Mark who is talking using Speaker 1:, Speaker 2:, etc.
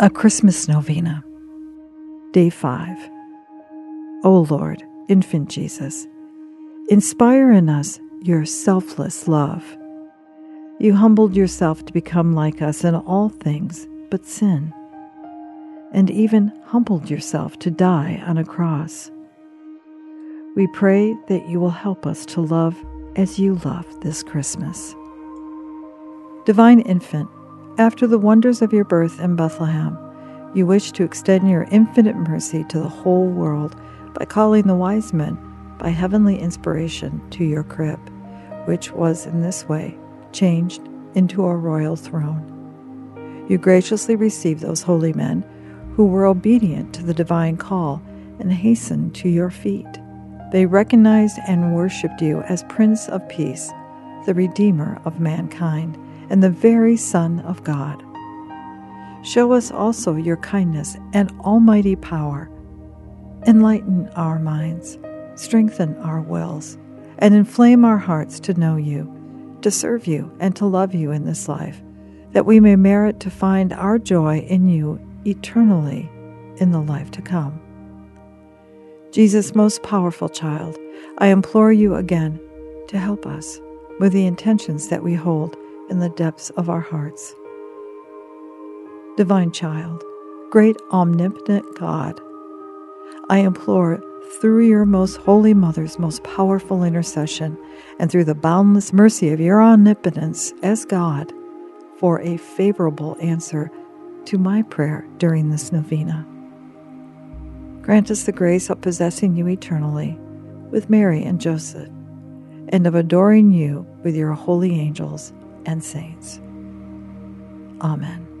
Speaker 1: A Christmas Novena. Day 5. O Lord, Infant Jesus, inspire in us your selfless love. You humbled yourself to become like us in all things but sin, and even humbled yourself to die on a cross. We pray that you will help us to love as you love this Christmas. Divine Infant, after the wonders of your birth in Bethlehem, you wish to extend your infinite mercy to the whole world by calling the wise men by heavenly inspiration to your crib, which was in this way changed into a royal throne. You graciously received those holy men who were obedient to the divine call and hastened to your feet. They recognized and worshiped you as Prince of Peace, the Redeemer of mankind and the very Son of God. Show us also your kindness and almighty power. Enlighten our minds, strengthen our wills, and inflame our hearts to know you, to serve you, and to love you in this life, that we may merit to find our joy in you eternally in the life to come. Jesus, most powerful child, I implore you again to help us with the intentions that we hold in the depths of our hearts. Divine Child, great omnipotent God, I implore through your most holy mother's most powerful intercession and through the boundless mercy of your omnipotence as God for a favorable answer to my prayer during this novena. Grant us the grace of possessing you eternally with Mary and Joseph, and of adoring you with your holy angels and saints. Amen.